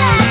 Yeah!